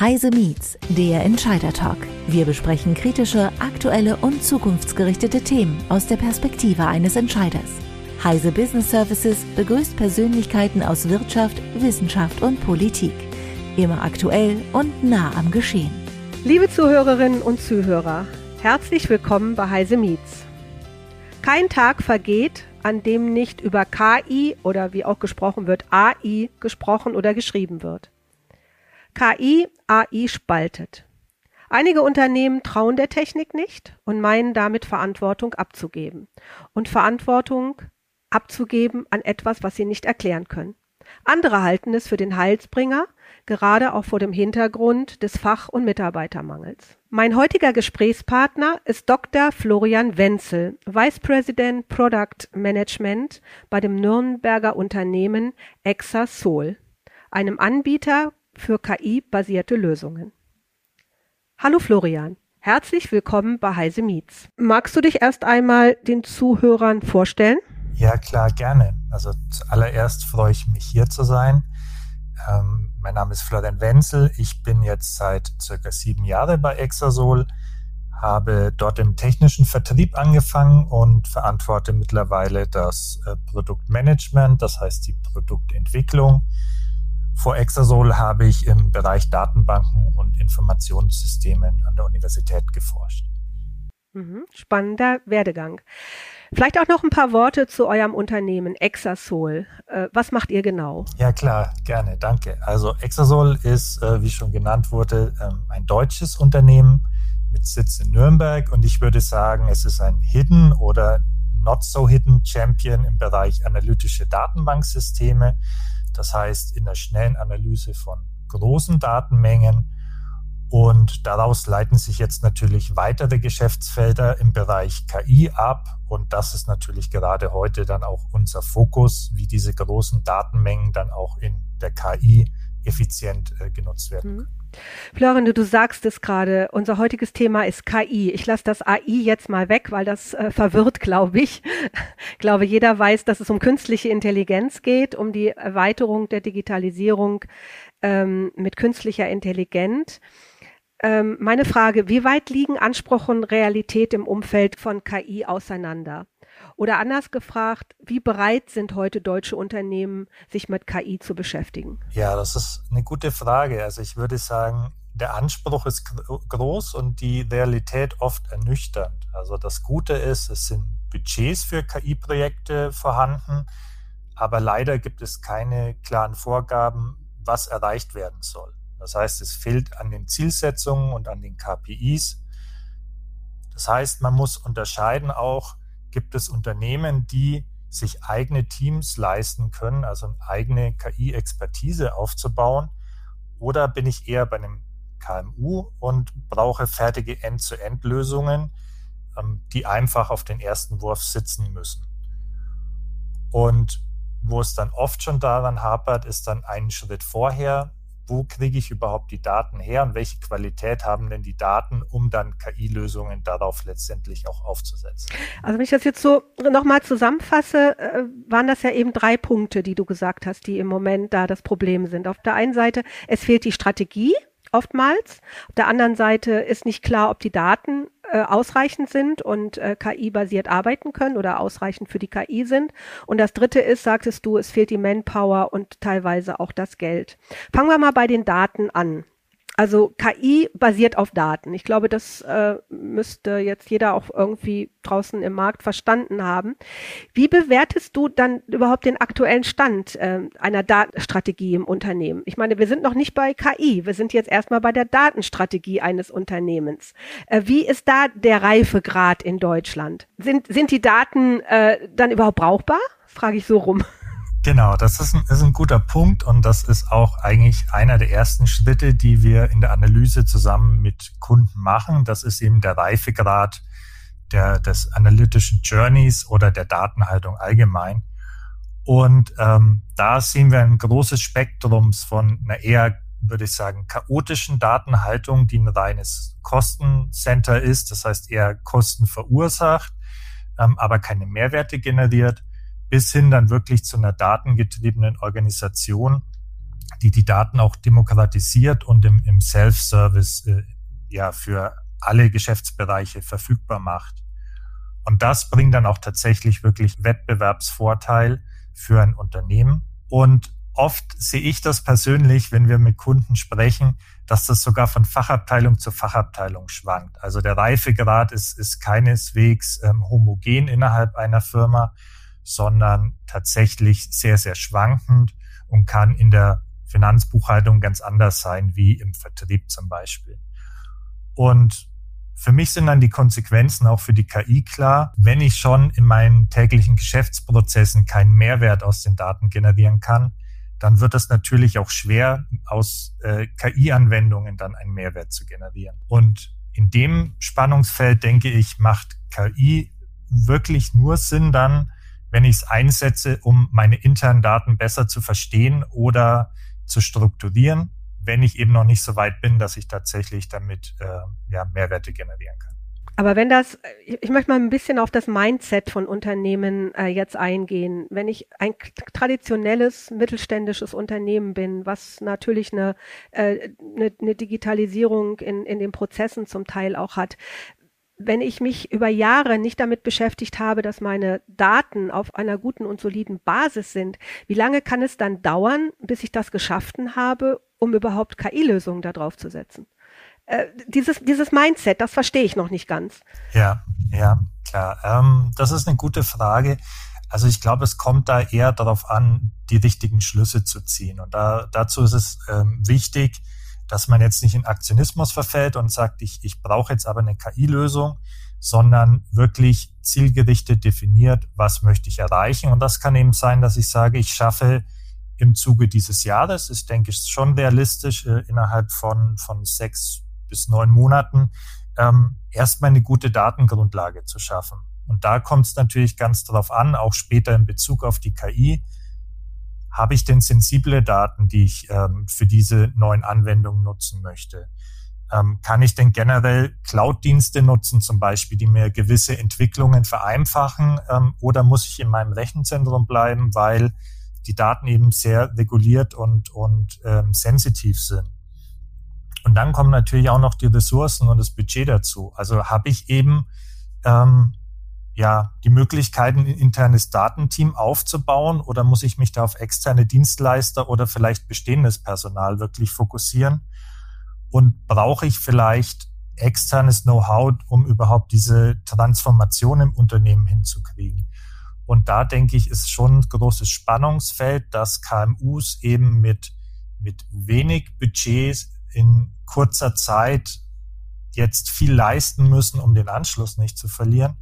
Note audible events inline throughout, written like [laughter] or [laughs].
Heise Meets, der Entscheider Talk. Wir besprechen kritische, aktuelle und zukunftsgerichtete Themen aus der Perspektive eines Entscheiders. Heise Business Services begrüßt Persönlichkeiten aus Wirtschaft, Wissenschaft und Politik. Immer aktuell und nah am Geschehen. Liebe Zuhörerinnen und Zuhörer, herzlich willkommen bei Heise Meets. Kein Tag vergeht, an dem nicht über KI oder wie auch gesprochen wird, AI gesprochen oder geschrieben wird. KI AI spaltet. Einige Unternehmen trauen der Technik nicht und meinen damit Verantwortung abzugeben. Und Verantwortung abzugeben an etwas, was sie nicht erklären können. Andere halten es für den Heilsbringer, gerade auch vor dem Hintergrund des Fach- und Mitarbeitermangels. Mein heutiger Gesprächspartner ist Dr. Florian Wenzel, Vice President Product Management bei dem Nürnberger Unternehmen Exasol, einem Anbieter für KI-basierte Lösungen. Hallo Florian, herzlich willkommen bei Heise Meets. Magst du dich erst einmal den Zuhörern vorstellen? Ja, klar, gerne. Also zuallererst freue ich mich hier zu sein. Ähm, mein Name ist Florian Wenzel. Ich bin jetzt seit circa sieben Jahren bei Exasol, habe dort im technischen Vertrieb angefangen und verantworte mittlerweile das äh, Produktmanagement, das heißt die Produktentwicklung vor Exasol habe ich im Bereich Datenbanken und Informationssystemen an der Universität geforscht. Mhm, spannender Werdegang. Vielleicht auch noch ein paar Worte zu eurem Unternehmen Exasol. Äh, was macht ihr genau? Ja klar, gerne, danke. Also Exasol ist, äh, wie schon genannt wurde, ähm, ein deutsches Unternehmen mit Sitz in Nürnberg und ich würde sagen, es ist ein Hidden oder Not So Hidden Champion im Bereich analytische Datenbanksysteme. Das heißt, in der schnellen Analyse von großen Datenmengen. Und daraus leiten sich jetzt natürlich weitere Geschäftsfelder im Bereich KI ab. Und das ist natürlich gerade heute dann auch unser Fokus, wie diese großen Datenmengen dann auch in der KI effizient äh, genutzt werden. Mhm. Florian, du sagst es gerade, unser heutiges Thema ist KI. Ich lasse das AI jetzt mal weg, weil das äh, verwirrt, [laughs] glaube ich. ich glaube, jeder weiß, dass es um künstliche Intelligenz geht, um die Erweiterung der Digitalisierung ähm, mit künstlicher Intelligenz. Ähm, meine Frage, wie weit liegen Anspruch und Realität im Umfeld von KI auseinander? Oder anders gefragt, wie bereit sind heute deutsche Unternehmen, sich mit KI zu beschäftigen? Ja, das ist eine gute Frage. Also ich würde sagen, der Anspruch ist groß und die Realität oft ernüchternd. Also das Gute ist, es sind Budgets für KI-Projekte vorhanden, aber leider gibt es keine klaren Vorgaben, was erreicht werden soll. Das heißt, es fehlt an den Zielsetzungen und an den KPIs. Das heißt, man muss unterscheiden auch, gibt es Unternehmen, die sich eigene Teams leisten können, also eigene KI-Expertise aufzubauen? Oder bin ich eher bei einem KMU und brauche fertige End-zu-End-Lösungen, ähm, die einfach auf den ersten Wurf sitzen müssen? Und wo es dann oft schon daran hapert, ist dann einen Schritt vorher wo kriege ich überhaupt die Daten her und welche Qualität haben denn die Daten, um dann KI-Lösungen darauf letztendlich auch aufzusetzen. Also wenn ich das jetzt so nochmal zusammenfasse, äh, waren das ja eben drei Punkte, die du gesagt hast, die im Moment da das Problem sind. Auf der einen Seite, es fehlt die Strategie oftmals. Auf der anderen Seite ist nicht klar, ob die Daten äh, ausreichend sind und äh, KI-basiert arbeiten können oder ausreichend für die KI sind. Und das dritte ist, sagtest du, es fehlt die Manpower und teilweise auch das Geld. Fangen wir mal bei den Daten an. Also KI basiert auf Daten. Ich glaube, das äh, müsste jetzt jeder auch irgendwie draußen im Markt verstanden haben. Wie bewertest du dann überhaupt den aktuellen Stand äh, einer Datenstrategie im Unternehmen? Ich meine, wir sind noch nicht bei KI. Wir sind jetzt erstmal bei der Datenstrategie eines Unternehmens. Äh, wie ist da der Reifegrad in Deutschland? Sind, sind die Daten äh, dann überhaupt brauchbar? Frage ich so rum. Genau, das ist ein, ist ein guter Punkt und das ist auch eigentlich einer der ersten Schritte, die wir in der Analyse zusammen mit Kunden machen. Das ist eben der Reifegrad der, des analytischen Journeys oder der Datenhaltung allgemein. Und ähm, da sehen wir ein großes Spektrum von einer eher, würde ich sagen, chaotischen Datenhaltung, die ein reines Kostencenter ist, das heißt eher Kosten verursacht, ähm, aber keine Mehrwerte generiert bis hin dann wirklich zu einer datengetriebenen Organisation, die die Daten auch demokratisiert und im, im Self-Service äh, ja für alle Geschäftsbereiche verfügbar macht. Und das bringt dann auch tatsächlich wirklich Wettbewerbsvorteil für ein Unternehmen. Und oft sehe ich das persönlich, wenn wir mit Kunden sprechen, dass das sogar von Fachabteilung zu Fachabteilung schwankt. Also der Reifegrad ist, ist keineswegs ähm, homogen innerhalb einer Firma, sondern tatsächlich sehr, sehr schwankend und kann in der Finanzbuchhaltung ganz anders sein wie im Vertrieb zum Beispiel. Und für mich sind dann die Konsequenzen auch für die KI klar. Wenn ich schon in meinen täglichen Geschäftsprozessen keinen Mehrwert aus den Daten generieren kann, dann wird es natürlich auch schwer, aus äh, KI-Anwendungen dann einen Mehrwert zu generieren. Und in dem Spannungsfeld, denke ich, macht KI wirklich nur Sinn dann, wenn ich es einsetze, um meine internen Daten besser zu verstehen oder zu strukturieren, wenn ich eben noch nicht so weit bin, dass ich tatsächlich damit äh, ja, Mehrwerte generieren kann. Aber wenn das, ich möchte mal ein bisschen auf das Mindset von Unternehmen äh, jetzt eingehen. Wenn ich ein traditionelles mittelständisches Unternehmen bin, was natürlich eine, äh, eine, eine Digitalisierung in, in den Prozessen zum Teil auch hat, wenn ich mich über Jahre nicht damit beschäftigt habe, dass meine Daten auf einer guten und soliden Basis sind, wie lange kann es dann dauern, bis ich das geschaffen habe, um überhaupt KI-Lösungen darauf zu setzen? Äh, dieses, dieses Mindset, das verstehe ich noch nicht ganz. Ja, ja, klar. Ähm, das ist eine gute Frage. Also ich glaube, es kommt da eher darauf an, die richtigen Schlüsse zu ziehen. Und da, dazu ist es ähm, wichtig, dass man jetzt nicht in Aktionismus verfällt und sagt, ich, ich brauche jetzt aber eine KI-Lösung, sondern wirklich zielgerichtet definiert, was möchte ich erreichen. Und das kann eben sein, dass ich sage, ich schaffe im Zuge dieses Jahres, ist, denke ich, schon realistisch, äh, innerhalb von, von sechs bis neun Monaten ähm, erstmal eine gute Datengrundlage zu schaffen. Und da kommt es natürlich ganz darauf an, auch später in Bezug auf die KI, habe ich denn sensible Daten, die ich ähm, für diese neuen Anwendungen nutzen möchte? Ähm, kann ich denn generell Cloud-Dienste nutzen, zum Beispiel, die mir gewisse Entwicklungen vereinfachen? Ähm, oder muss ich in meinem Rechenzentrum bleiben, weil die Daten eben sehr reguliert und, und ähm, sensitiv sind? Und dann kommen natürlich auch noch die Ressourcen und das Budget dazu. Also habe ich eben ähm, ja die Möglichkeiten, ein internes Datenteam aufzubauen oder muss ich mich da auf externe Dienstleister oder vielleicht bestehendes Personal wirklich fokussieren? Und brauche ich vielleicht externes Know-how, um überhaupt diese Transformation im Unternehmen hinzukriegen? Und da denke ich, ist schon ein großes Spannungsfeld, dass KMUs eben mit, mit wenig Budgets in kurzer Zeit jetzt viel leisten müssen, um den Anschluss nicht zu verlieren.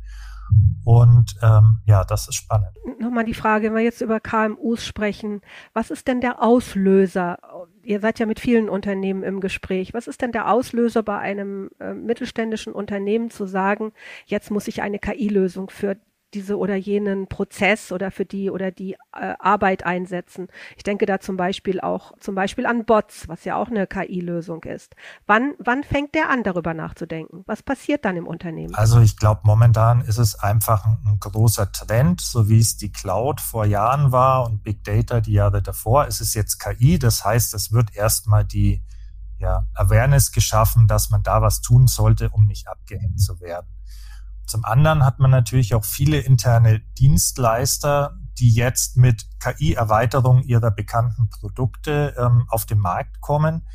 Und ähm, ja, das ist spannend. Nochmal die Frage, wenn wir jetzt über KMUs sprechen, was ist denn der Auslöser? Ihr seid ja mit vielen Unternehmen im Gespräch. Was ist denn der Auslöser bei einem äh, mittelständischen Unternehmen zu sagen, jetzt muss ich eine KI-Lösung für diese oder jenen Prozess oder für die oder die äh, Arbeit einsetzen. Ich denke da zum Beispiel auch zum Beispiel an Bots, was ja auch eine KI-Lösung ist. Wann, wann fängt der an, darüber nachzudenken? Was passiert dann im Unternehmen? Also ich glaube, momentan ist es einfach ein, ein, großer Trend, so wie es die Cloud vor Jahren war und Big Data die Jahre davor. ist Es jetzt KI, das heißt, es wird erstmal die ja, Awareness geschaffen, dass man da was tun sollte, um nicht abgehängt zu werden. Zum anderen hat man natürlich auch viele interne Dienstleister, die jetzt mit KI-Erweiterung ihrer bekannten Produkte ähm, auf den Markt kommen.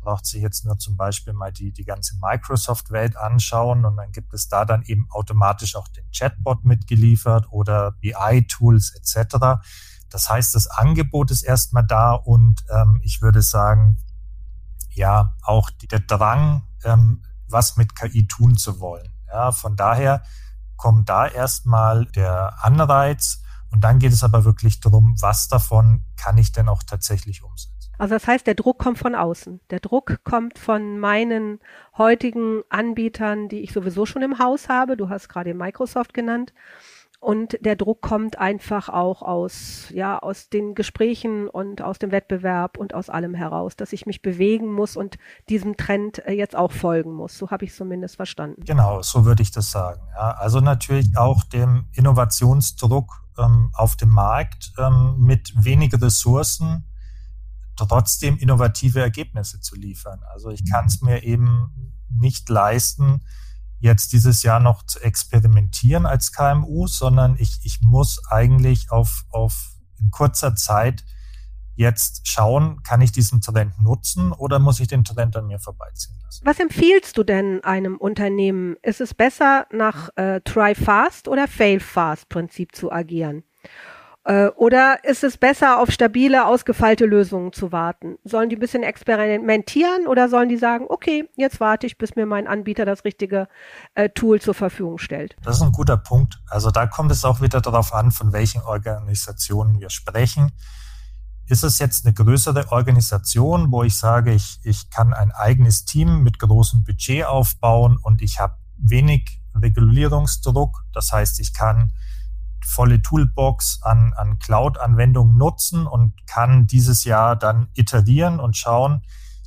Braucht sich jetzt nur zum Beispiel mal die, die ganze Microsoft-Welt anschauen und dann gibt es da dann eben automatisch auch den Chatbot mitgeliefert oder BI-Tools etc. Das heißt, das Angebot ist erstmal da und ähm, ich würde sagen, ja, auch der Drang, ähm, was mit KI tun zu wollen. Ja, von daher kommt da erstmal der Anreiz und dann geht es aber wirklich darum, was davon kann ich denn auch tatsächlich umsetzen. Also das heißt, der Druck kommt von außen. Der Druck kommt von meinen heutigen Anbietern, die ich sowieso schon im Haus habe. Du hast gerade Microsoft genannt. Und der Druck kommt einfach auch aus, ja, aus den Gesprächen und aus dem Wettbewerb und aus allem heraus, dass ich mich bewegen muss und diesem Trend äh, jetzt auch folgen muss. So habe ich es zumindest verstanden. Genau, so würde ich das sagen. Ja, also natürlich auch dem Innovationsdruck ähm, auf dem Markt ähm, mit wenig Ressourcen trotzdem innovative Ergebnisse zu liefern. Also ich kann es mir eben nicht leisten, jetzt dieses Jahr noch zu experimentieren als KMU, sondern ich, ich muss eigentlich auf, auf in kurzer Zeit jetzt schauen, kann ich diesen Trend nutzen oder muss ich den Trend an mir vorbeiziehen lassen? Was empfiehlst du denn einem Unternehmen? Ist es besser, nach äh, Try Fast oder Fail Fast Prinzip zu agieren? Äh, oder ist es besser, auf stabile, ausgefeilte Lösungen zu warten? Sollen die ein bisschen experimentieren oder sollen die sagen, okay, jetzt warte ich, bis mir mein Anbieter das richtige äh, Tool zur Verfügung stellt? Das ist ein guter Punkt. Also da kommt es auch wieder darauf an, von welchen Organisationen wir sprechen. Ist es jetzt eine größere Organisation, wo ich sage, ich, ich kann ein eigenes Team mit großem Budget aufbauen und ich habe wenig Regulierungsdruck. Das heißt, ich kann volle Toolbox an, an Cloud-Anwendungen nutzen und kann dieses Jahr dann iterieren und schauen,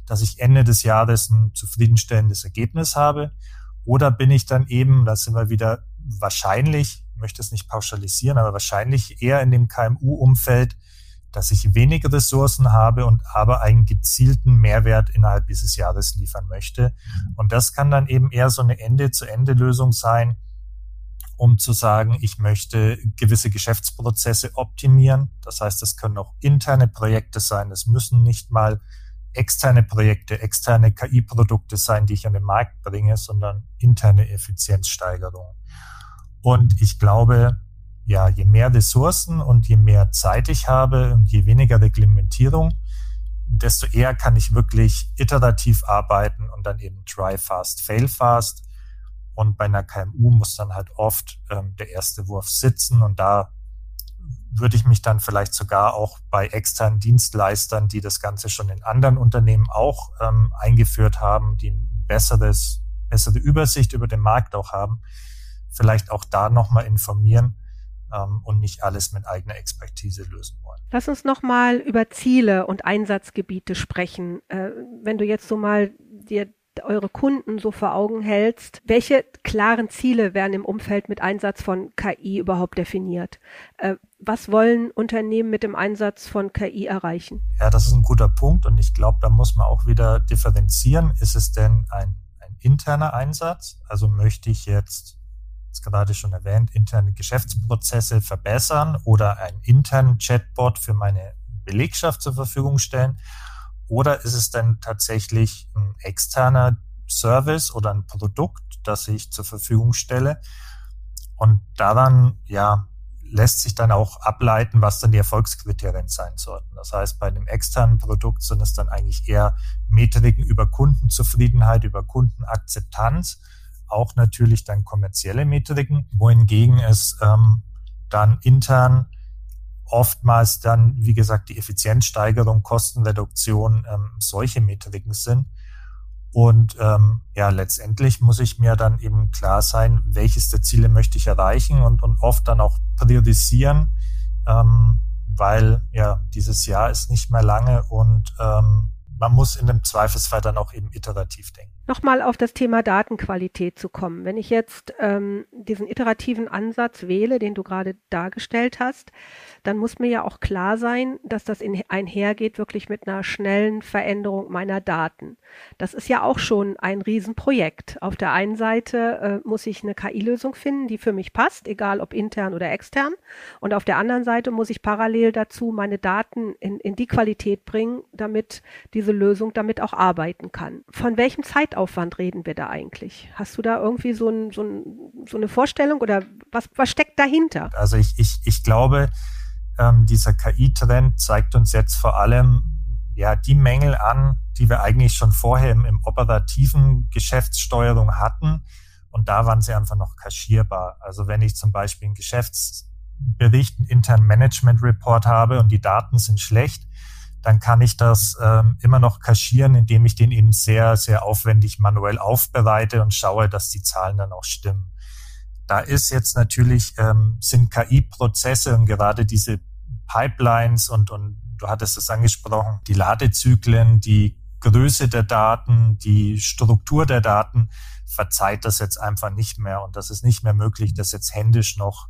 dass ich Ende des Jahres ein zufriedenstellendes Ergebnis habe. Oder bin ich dann eben, da sind wir wieder wahrscheinlich, möchte es nicht pauschalisieren, aber wahrscheinlich eher in dem KMU-Umfeld, dass ich wenige Ressourcen habe und aber einen gezielten Mehrwert innerhalb dieses Jahres liefern möchte. Und das kann dann eben eher so eine Ende-zu-Ende-Lösung sein, um zu sagen, ich möchte gewisse Geschäftsprozesse optimieren. Das heißt, das können auch interne Projekte sein. Es müssen nicht mal externe Projekte, externe KI-Produkte sein, die ich an den Markt bringe, sondern interne Effizienzsteigerungen. Und ich glaube, ja, je mehr Ressourcen und je mehr Zeit ich habe und je weniger Reglementierung, desto eher kann ich wirklich iterativ arbeiten und dann eben try fast, fail fast. Und bei einer KMU muss dann halt oft ähm, der erste Wurf sitzen und da würde ich mich dann vielleicht sogar auch bei externen Dienstleistern, die das Ganze schon in anderen Unternehmen auch ähm, eingeführt haben, die ein besseres, bessere Übersicht über den Markt auch haben, vielleicht auch da nochmal informieren, ähm, und nicht alles mit eigener Expertise lösen wollen. Lass uns nochmal über Ziele und Einsatzgebiete sprechen. Äh, wenn du jetzt so mal dir eure Kunden so vor Augen hältst, welche klaren Ziele werden im Umfeld mit Einsatz von KI überhaupt definiert? Äh, was wollen Unternehmen mit dem Einsatz von KI erreichen? Ja, das ist ein guter Punkt und ich glaube, da muss man auch wieder differenzieren. Ist es denn ein, ein interner Einsatz? Also möchte ich jetzt jetzt gerade schon erwähnt, interne Geschäftsprozesse verbessern oder einen internen Chatbot für meine Belegschaft zur Verfügung stellen? Oder ist es denn tatsächlich ein externer Service oder ein Produkt, das ich zur Verfügung stelle? Und daran, ja, lässt sich dann auch ableiten, was dann die Erfolgskriterien sein sollten. Das heißt, bei einem externen Produkt sind es dann eigentlich eher Metriken über Kundenzufriedenheit, über Kundenakzeptanz auch natürlich dann kommerzielle Metriken, wohingegen es ähm, dann intern oftmals dann, wie gesagt, die Effizienzsteigerung, Kostenreduktion, ähm, solche Metriken sind. Und ähm, ja, letztendlich muss ich mir dann eben klar sein, welches der Ziele möchte ich erreichen und, und oft dann auch priorisieren, ähm, weil ja dieses Jahr ist nicht mehr lange und ähm, man muss in dem Zweifelsfall dann auch eben iterativ denken nochmal auf das Thema Datenqualität zu kommen. Wenn ich jetzt ähm, diesen iterativen Ansatz wähle, den du gerade dargestellt hast, dann muss mir ja auch klar sein, dass das in, einhergeht wirklich mit einer schnellen Veränderung meiner Daten. Das ist ja auch schon ein Riesenprojekt. Auf der einen Seite äh, muss ich eine KI-Lösung finden, die für mich passt, egal ob intern oder extern. Und auf der anderen Seite muss ich parallel dazu meine Daten in, in die Qualität bringen, damit diese Lösung damit auch arbeiten kann. Von welchem Zeitraum Zeitaufwand reden wir da eigentlich? Hast du da irgendwie so, ein, so, ein, so eine Vorstellung oder was, was steckt dahinter? Also ich, ich, ich glaube, ähm, dieser KI-Trend zeigt uns jetzt vor allem ja die Mängel an, die wir eigentlich schon vorher im, im operativen Geschäftssteuerung hatten. Und da waren sie einfach noch kaschierbar. Also wenn ich zum Beispiel einen Geschäftsbericht, einen internen Management Report habe und die Daten sind schlecht, dann kann ich das ähm, immer noch kaschieren, indem ich den eben sehr, sehr aufwendig manuell aufbereite und schaue, dass die Zahlen dann auch stimmen. Da ist jetzt natürlich, ähm, sind KI-Prozesse und gerade diese Pipelines und, und du hattest es angesprochen, die Ladezyklen, die Größe der Daten, die Struktur der Daten verzeiht das jetzt einfach nicht mehr und das ist nicht mehr möglich, das jetzt händisch noch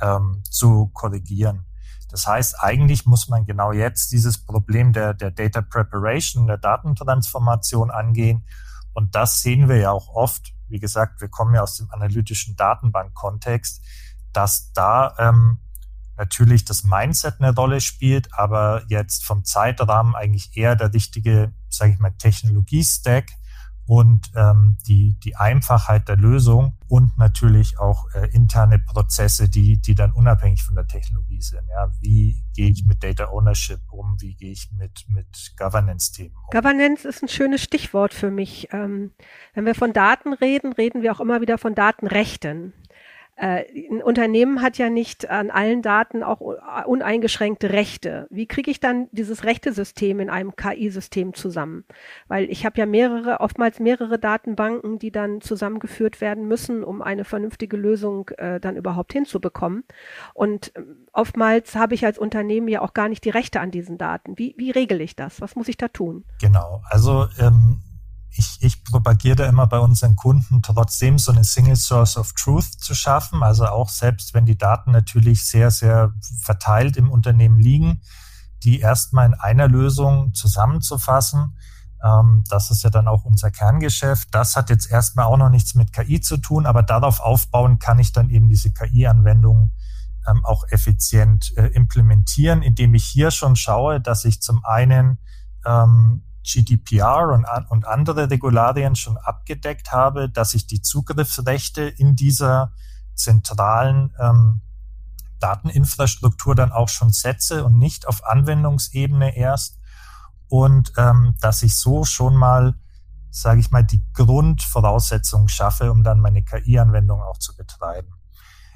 ähm, zu korrigieren. Das heißt, eigentlich muss man genau jetzt dieses Problem der, der Data Preparation, der Datentransformation angehen. Und das sehen wir ja auch oft. Wie gesagt, wir kommen ja aus dem analytischen Datenbank-Kontext, dass da ähm, natürlich das Mindset eine Rolle spielt, aber jetzt vom Zeitrahmen eigentlich eher der richtige, sage ich mal, Technologie-Stack und ähm, die, die Einfachheit der Lösung und natürlich auch äh, interne Prozesse, die, die dann unabhängig von der Technologie sind. Ja, wie gehe ich mit Data Ownership um? Wie gehe ich mit, mit Governance-Themen um? Governance ist ein schönes Stichwort für mich. Ähm, wenn wir von Daten reden, reden wir auch immer wieder von Datenrechten. Äh, ein Unternehmen hat ja nicht an allen Daten auch uneingeschränkte Rechte. Wie kriege ich dann dieses Rechtesystem in einem KI-System zusammen? Weil ich habe ja mehrere, oftmals mehrere Datenbanken, die dann zusammengeführt werden müssen, um eine vernünftige Lösung äh, dann überhaupt hinzubekommen. Und äh, oftmals habe ich als Unternehmen ja auch gar nicht die Rechte an diesen Daten. Wie, wie regel ich das? Was muss ich da tun? Genau. Also ähm ich, ich propagiere immer bei unseren Kunden trotzdem so eine Single Source of Truth zu schaffen. Also auch selbst wenn die Daten natürlich sehr, sehr verteilt im Unternehmen liegen, die erstmal in einer Lösung zusammenzufassen. Ähm, das ist ja dann auch unser Kerngeschäft. Das hat jetzt erstmal auch noch nichts mit KI zu tun, aber darauf aufbauen kann ich dann eben diese KI-Anwendungen ähm, auch effizient äh, implementieren, indem ich hier schon schaue, dass ich zum einen ähm, GDPR und, und andere Regularien schon abgedeckt habe, dass ich die Zugriffsrechte in dieser zentralen ähm, Dateninfrastruktur dann auch schon setze und nicht auf Anwendungsebene erst und ähm, dass ich so schon mal, sage ich mal, die Grundvoraussetzungen schaffe, um dann meine KI-Anwendung auch zu betreiben.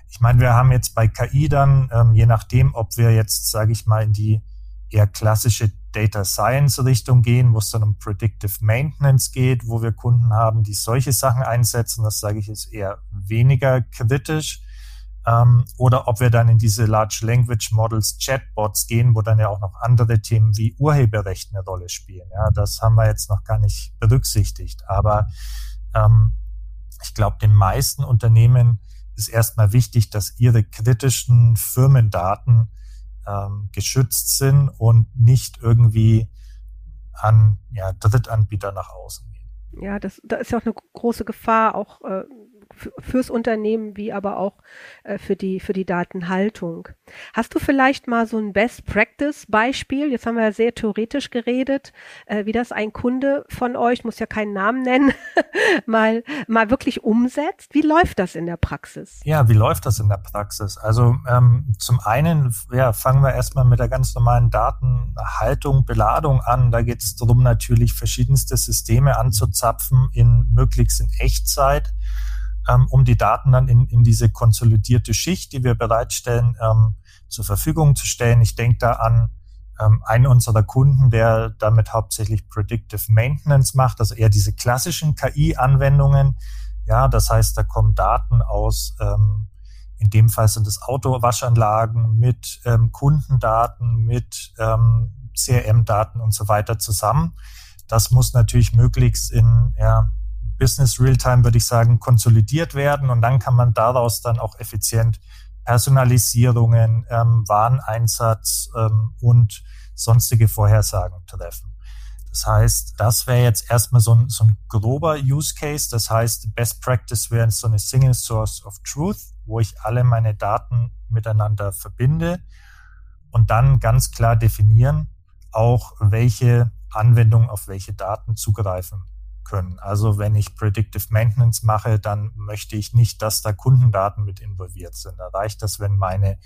Ich meine, wir haben jetzt bei KI dann, ähm, je nachdem, ob wir jetzt, sage ich mal, in die eher klassische Data Science Richtung gehen, wo es dann um Predictive Maintenance geht, wo wir Kunden haben, die solche Sachen einsetzen. Das sage ich jetzt eher weniger kritisch. Ähm, oder ob wir dann in diese Large Language Models Chatbots gehen, wo dann ja auch noch andere Themen wie Urheberrecht eine Rolle spielen. Ja, das haben wir jetzt noch gar nicht berücksichtigt. Aber ähm, ich glaube, den meisten Unternehmen ist erstmal wichtig, dass ihre kritischen Firmendaten ähm, geschützt sind und nicht irgendwie an ja, Drittanbieter nach außen gehen. Ja, das, da ist ja auch eine große Gefahr, auch äh, fürs Unternehmen wie aber auch äh, für die für die Datenhaltung. Hast du vielleicht mal so ein Best Practice Beispiel? Jetzt haben wir ja sehr theoretisch geredet, äh, wie das ein Kunde von euch, muss ja keinen Namen nennen, [laughs] mal mal wirklich umsetzt. Wie läuft das in der Praxis? Ja, wie läuft das in der Praxis? Also ähm, zum einen ja, fangen wir erstmal mit der ganz normalen Datenhaltung, Beladung an. Da geht es darum, natürlich verschiedenste Systeme anzuzapfen in möglichst in Echtzeit ähm, um die Daten dann in, in diese konsolidierte Schicht, die wir bereitstellen, ähm, zur Verfügung zu stellen. Ich denke da an ähm, einen unserer Kunden, der damit hauptsächlich Predictive Maintenance macht, also eher diese klassischen KI-Anwendungen. Ja, das heißt, da kommen Daten aus, ähm, in dem Fall sind es Autowaschanlagen mit ähm, Kundendaten, mit ähm, CRM-Daten und so weiter zusammen. Das muss natürlich möglichst in ja, Business Realtime, würde ich sagen, konsolidiert werden und dann kann man daraus dann auch effizient Personalisierungen, ähm, Wareneinsatz ähm, und sonstige Vorhersagen treffen. Das heißt, das wäre jetzt erstmal so ein, so ein grober Use Case. Das heißt, Best Practice wäre so eine Single Source of Truth, wo ich alle meine Daten miteinander verbinde und dann ganz klar definieren, auch welche Anwendungen auf welche Daten zugreifen können. Also wenn ich Predictive Maintenance mache, dann möchte ich nicht, dass da Kundendaten mit involviert sind. Da reicht das, wenn meine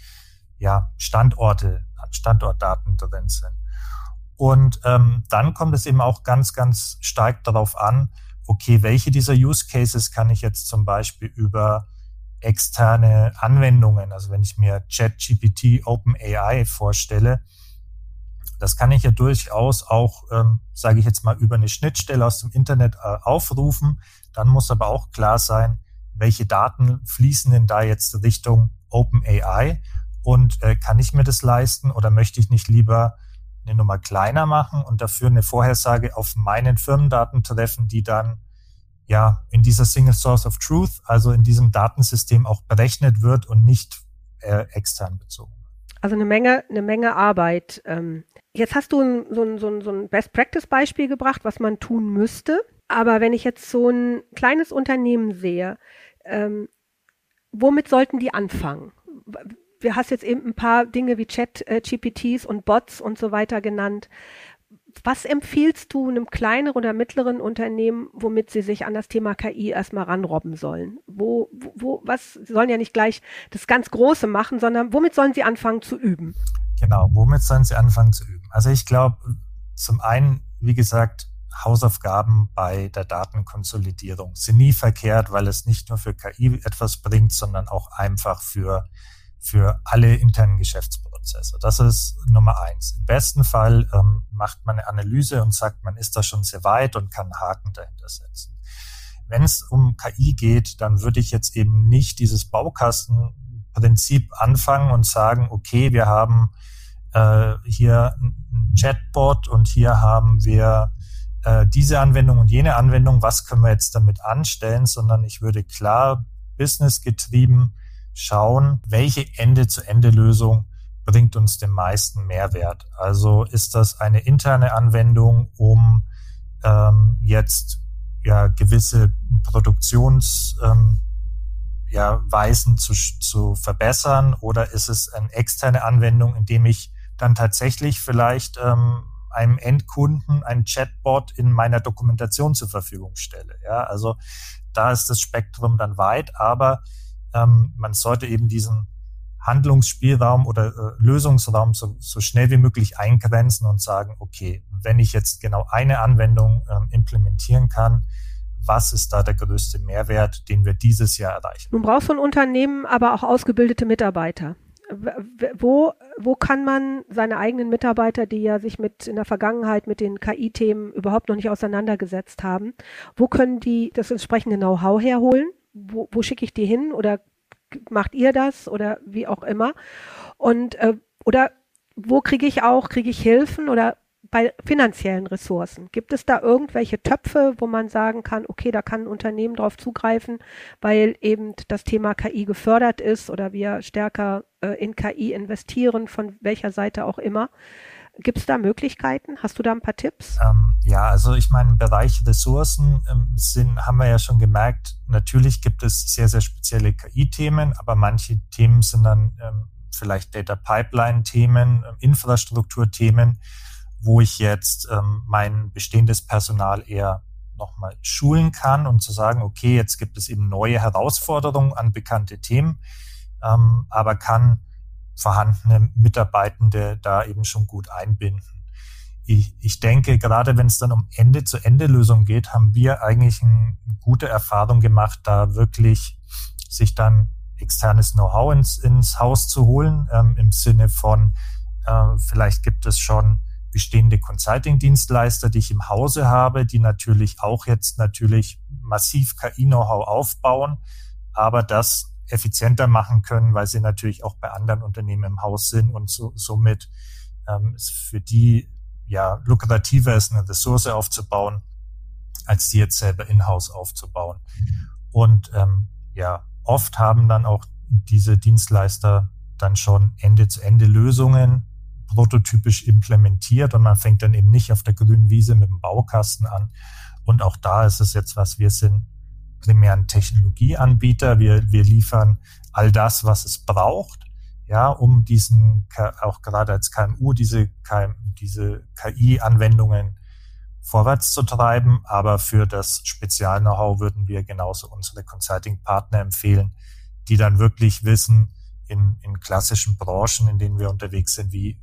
ja, Standorte, Standortdaten drin sind. Und ähm, dann kommt es eben auch ganz, ganz stark darauf an, okay, welche dieser Use Cases kann ich jetzt zum Beispiel über externe Anwendungen, also wenn ich mir ChatGPT, OpenAI vorstelle, das kann ich ja durchaus auch, ähm, sage ich jetzt mal, über eine Schnittstelle aus dem Internet äh, aufrufen. Dann muss aber auch klar sein, welche Daten fließen denn da jetzt Richtung OpenAI und äh, kann ich mir das leisten oder möchte ich nicht lieber eine Nummer kleiner machen und dafür eine Vorhersage auf meinen Firmendaten treffen, die dann ja in dieser Single Source of Truth, also in diesem Datensystem auch berechnet wird und nicht äh, extern bezogen. Also eine Menge, eine Menge Arbeit. Ähm, jetzt hast du so ein, so ein, so ein Best-Practice-Beispiel gebracht, was man tun müsste. Aber wenn ich jetzt so ein kleines Unternehmen sehe, ähm, womit sollten die anfangen? Du hast jetzt eben ein paar Dinge wie Chat, äh, GPTs und Bots und so weiter genannt. Was empfiehlst du einem kleineren oder mittleren Unternehmen, womit sie sich an das Thema KI erstmal ranrobben sollen? Wo, wo, was, sie sollen ja nicht gleich das ganz Große machen, sondern womit sollen sie anfangen zu üben? Genau, womit sollen sie anfangen zu üben? Also ich glaube, zum einen, wie gesagt, Hausaufgaben bei der Datenkonsolidierung sind nie verkehrt, weil es nicht nur für KI etwas bringt, sondern auch einfach für, für alle internen Geschäftsprozesse. Das ist Nummer eins. Im besten Fall ähm, macht man eine Analyse und sagt, man ist da schon sehr weit und kann Haken dahinter setzen. Wenn es um KI geht, dann würde ich jetzt eben nicht dieses Baukastenprinzip anfangen und sagen, okay, wir haben äh, hier ein Chatbot und hier haben wir äh, diese Anwendung und jene Anwendung, was können wir jetzt damit anstellen, sondern ich würde klar businessgetrieben schauen, welche Ende-zu-Ende-Lösung bringt uns den meisten Mehrwert. Also ist das eine interne Anwendung, um ähm, jetzt ja gewisse Produktions ähm, ja, zu, zu verbessern oder ist es eine externe Anwendung, in dem ich dann tatsächlich vielleicht ähm, einem Endkunden ein Chatbot in meiner Dokumentation zur Verfügung stelle. Ja, also da ist das Spektrum dann weit, aber ähm, man sollte eben diesen Handlungsspielraum oder äh, Lösungsraum so, so schnell wie möglich eingrenzen und sagen, okay, wenn ich jetzt genau eine Anwendung ähm, implementieren kann, was ist da der größte Mehrwert, den wir dieses Jahr erreichen? Nun braucht so ein Unternehmen aber auch ausgebildete Mitarbeiter wo, wo kann man seine eigenen Mitarbeiter, die ja sich mit in der Vergangenheit mit den KI-Themen überhaupt noch nicht auseinandergesetzt haben, wo können die das entsprechende Know-how herholen? Wo, wo schicke ich die hin oder macht ihr das oder wie auch immer? Und äh, oder wo kriege ich auch, kriege ich Hilfen oder bei finanziellen Ressourcen? Gibt es da irgendwelche Töpfe, wo man sagen kann, okay, da kann ein Unternehmen drauf zugreifen, weil eben das Thema KI gefördert ist oder wir stärker äh, in KI investieren, von welcher Seite auch immer? Gibt es da Möglichkeiten? Hast du da ein paar Tipps? Ähm, ja, also ich meine, im Bereich Ressourcen ähm, sind, haben wir ja schon gemerkt, natürlich gibt es sehr, sehr spezielle KI-Themen, aber manche Themen sind dann ähm, vielleicht Data Pipeline-Themen, ähm, Infrastrukturthemen wo ich jetzt ähm, mein bestehendes Personal eher nochmal schulen kann und zu sagen, okay, jetzt gibt es eben neue Herausforderungen an bekannte Themen, ähm, aber kann vorhandene Mitarbeitende da eben schon gut einbinden. Ich, ich denke, gerade wenn es dann um Ende-zu-Ende-Lösung geht, haben wir eigentlich eine gute Erfahrung gemacht, da wirklich sich dann externes Know-how ins, ins Haus zu holen, ähm, im Sinne von, äh, vielleicht gibt es schon bestehende Consulting-Dienstleister, die ich im Hause habe, die natürlich auch jetzt natürlich massiv KI-Know-how aufbauen, aber das effizienter machen können, weil sie natürlich auch bei anderen Unternehmen im Haus sind und so, somit ähm, es für die ja lukrativer ist, eine Ressource aufzubauen, als die jetzt selber in-house aufzubauen. Und ähm, ja, oft haben dann auch diese Dienstleister dann schon Ende-zu-Ende-Lösungen, prototypisch implementiert und man fängt dann eben nicht auf der grünen Wiese mit dem Baukasten an. Und auch da ist es jetzt was, wir sind primär ein Technologieanbieter. Wir, wir liefern all das, was es braucht, ja, um diesen, auch gerade als KMU, diese, diese KI-Anwendungen vorwärts zu treiben. Aber für das Spezial-Know-how würden wir genauso unsere Consulting-Partner empfehlen, die dann wirklich wissen, in, in klassischen Branchen, in denen wir unterwegs sind, wie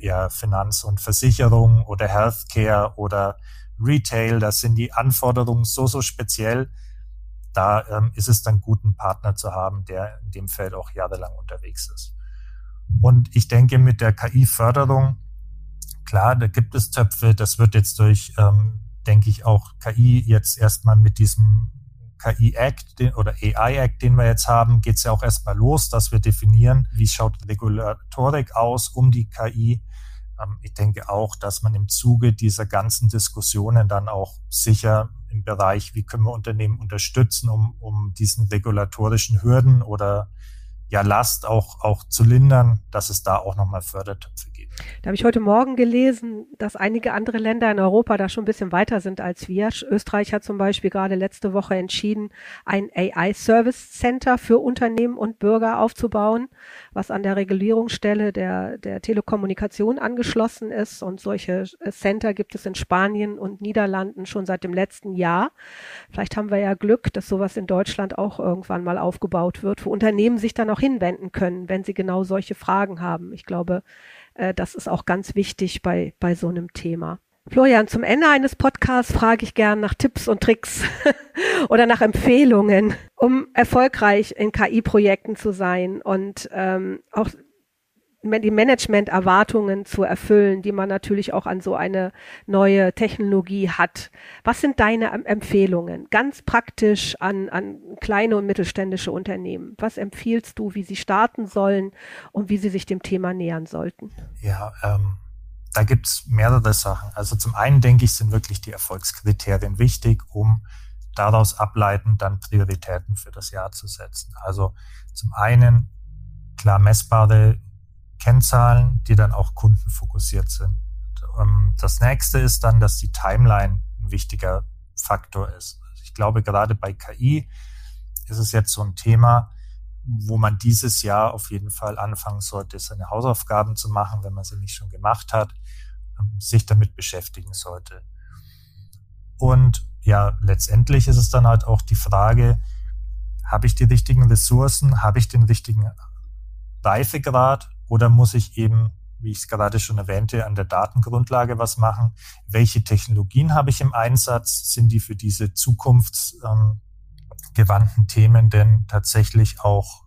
ja, Finanz und Versicherung oder Healthcare oder Retail, da sind die Anforderungen so, so speziell. Da ähm, ist es dann gut, einen Partner zu haben, der in dem Feld auch jahrelang unterwegs ist. Und ich denke, mit der KI-Förderung, klar, da gibt es Töpfe, das wird jetzt durch, ähm, denke ich, auch KI jetzt erstmal mit diesem KI-Act oder AI-Act, den wir jetzt haben, geht es ja auch erstmal los, dass wir definieren, wie schaut Regulatorik aus um die KI. Ähm, ich denke auch, dass man im Zuge dieser ganzen Diskussionen dann auch sicher im Bereich, wie können wir Unternehmen unterstützen, um, um diesen regulatorischen Hürden oder ja, Last auch, auch zu lindern, dass es da auch nochmal Fördertöpfe. Da habe ich heute Morgen gelesen, dass einige andere Länder in Europa da schon ein bisschen weiter sind als wir. Österreich hat zum Beispiel gerade letzte Woche entschieden, ein AI-Service Center für Unternehmen und Bürger aufzubauen, was an der Regulierungsstelle der, der Telekommunikation angeschlossen ist. Und solche Center gibt es in Spanien und Niederlanden schon seit dem letzten Jahr. Vielleicht haben wir ja Glück, dass sowas in Deutschland auch irgendwann mal aufgebaut wird, wo Unternehmen sich dann auch hinwenden können, wenn sie genau solche Fragen haben. Ich glaube, äh, das ist auch ganz wichtig bei, bei so einem Thema. Florian, zum Ende eines Podcasts frage ich gern nach Tipps und Tricks [laughs] oder nach Empfehlungen, um erfolgreich in KI-Projekten zu sein und ähm, auch die Management-Erwartungen zu erfüllen, die man natürlich auch an so eine neue Technologie hat. Was sind deine Empfehlungen? Ganz praktisch an, an kleine und mittelständische Unternehmen. Was empfiehlst du, wie sie starten sollen und wie sie sich dem Thema nähern sollten? Ja, ähm, da gibt's mehrere Sachen. Also zum einen denke ich, sind wirklich die Erfolgskriterien wichtig, um daraus ableitend dann Prioritäten für das Jahr zu setzen. Also zum einen klar messbare Kennzahlen, die dann auch kundenfokussiert sind. Ähm, das nächste ist dann, dass die Timeline ein wichtiger Faktor ist. Also ich glaube, gerade bei KI ist es jetzt so ein Thema, wo man dieses Jahr auf jeden Fall anfangen sollte, seine Hausaufgaben zu machen, wenn man sie nicht schon gemacht hat, ähm, sich damit beschäftigen sollte. Und ja, letztendlich ist es dann halt auch die Frage, habe ich die richtigen Ressourcen, habe ich den richtigen Reifegrad oder muss ich eben, wie ich es gerade schon erwähnte, an der Datengrundlage was machen? Welche Technologien habe ich im Einsatz? Sind die für diese zukunftsgewandten ähm, Themen denn tatsächlich auch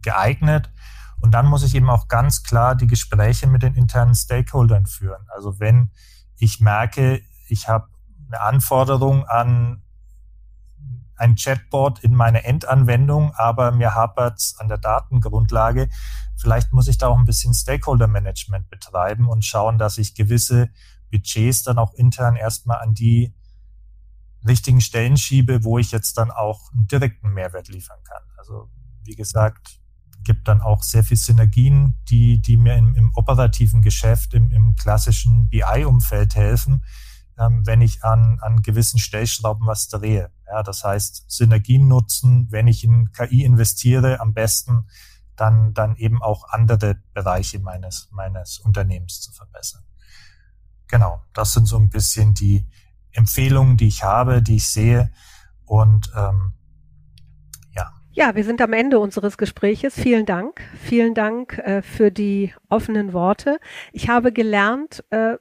geeignet? Und dann muss ich eben auch ganz klar die Gespräche mit den internen Stakeholdern führen. Also wenn ich merke, ich habe eine Anforderung an ein Chatbot in meine Endanwendung, aber mir hapert an der Datengrundlage. Vielleicht muss ich da auch ein bisschen Stakeholder-Management betreiben und schauen, dass ich gewisse Budgets dann auch intern erstmal an die richtigen Stellen schiebe, wo ich jetzt dann auch einen direkten Mehrwert liefern kann. Also wie gesagt, gibt dann auch sehr viel Synergien, die, die mir im, im operativen Geschäft, im, im klassischen BI-Umfeld helfen, ähm, wenn ich an, an gewissen Stellschrauben was drehe. Ja, das heißt, Synergien nutzen, wenn ich in KI investiere, am besten dann, dann eben auch andere Bereiche meines, meines Unternehmens zu verbessern. Genau, das sind so ein bisschen die Empfehlungen, die ich habe, die ich sehe. Und ähm, ja. Ja, wir sind am Ende unseres Gespräches. Vielen Dank. Vielen Dank äh, für die offenen Worte. Ich habe gelernt, äh,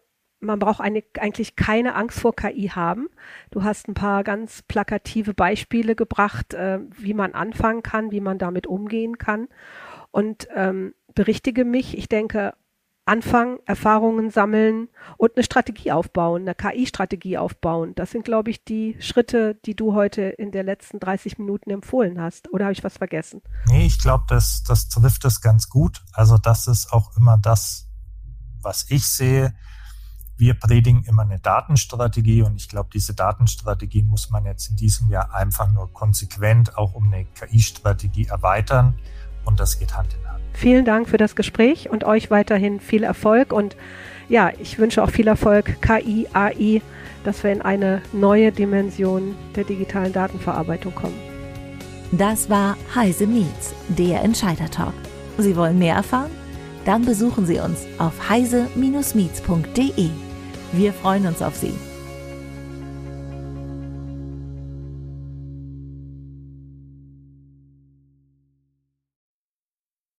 man braucht eine, eigentlich keine Angst vor KI haben. Du hast ein paar ganz plakative Beispiele gebracht, äh, wie man anfangen kann, wie man damit umgehen kann. Und ähm, berichtige mich, ich denke, anfangen, Erfahrungen sammeln und eine Strategie aufbauen, eine KI-Strategie aufbauen. Das sind, glaube ich, die Schritte, die du heute in der letzten 30 Minuten empfohlen hast. Oder habe ich was vergessen? Nee, ich glaube, das, das trifft es ganz gut. Also das ist auch immer das, was ich sehe wir predigen immer eine Datenstrategie und ich glaube, diese Datenstrategie muss man jetzt in diesem Jahr einfach nur konsequent auch um eine KI-Strategie erweitern und das geht Hand in Hand. Vielen Dank für das Gespräch und euch weiterhin viel Erfolg und ja, ich wünsche auch viel Erfolg KI, AI, dass wir in eine neue Dimension der digitalen Datenverarbeitung kommen. Das war Heise Meets, der Entscheider Talk. Sie wollen mehr erfahren? Dann besuchen Sie uns auf heise-meets.de. Wir freuen uns auf Sie.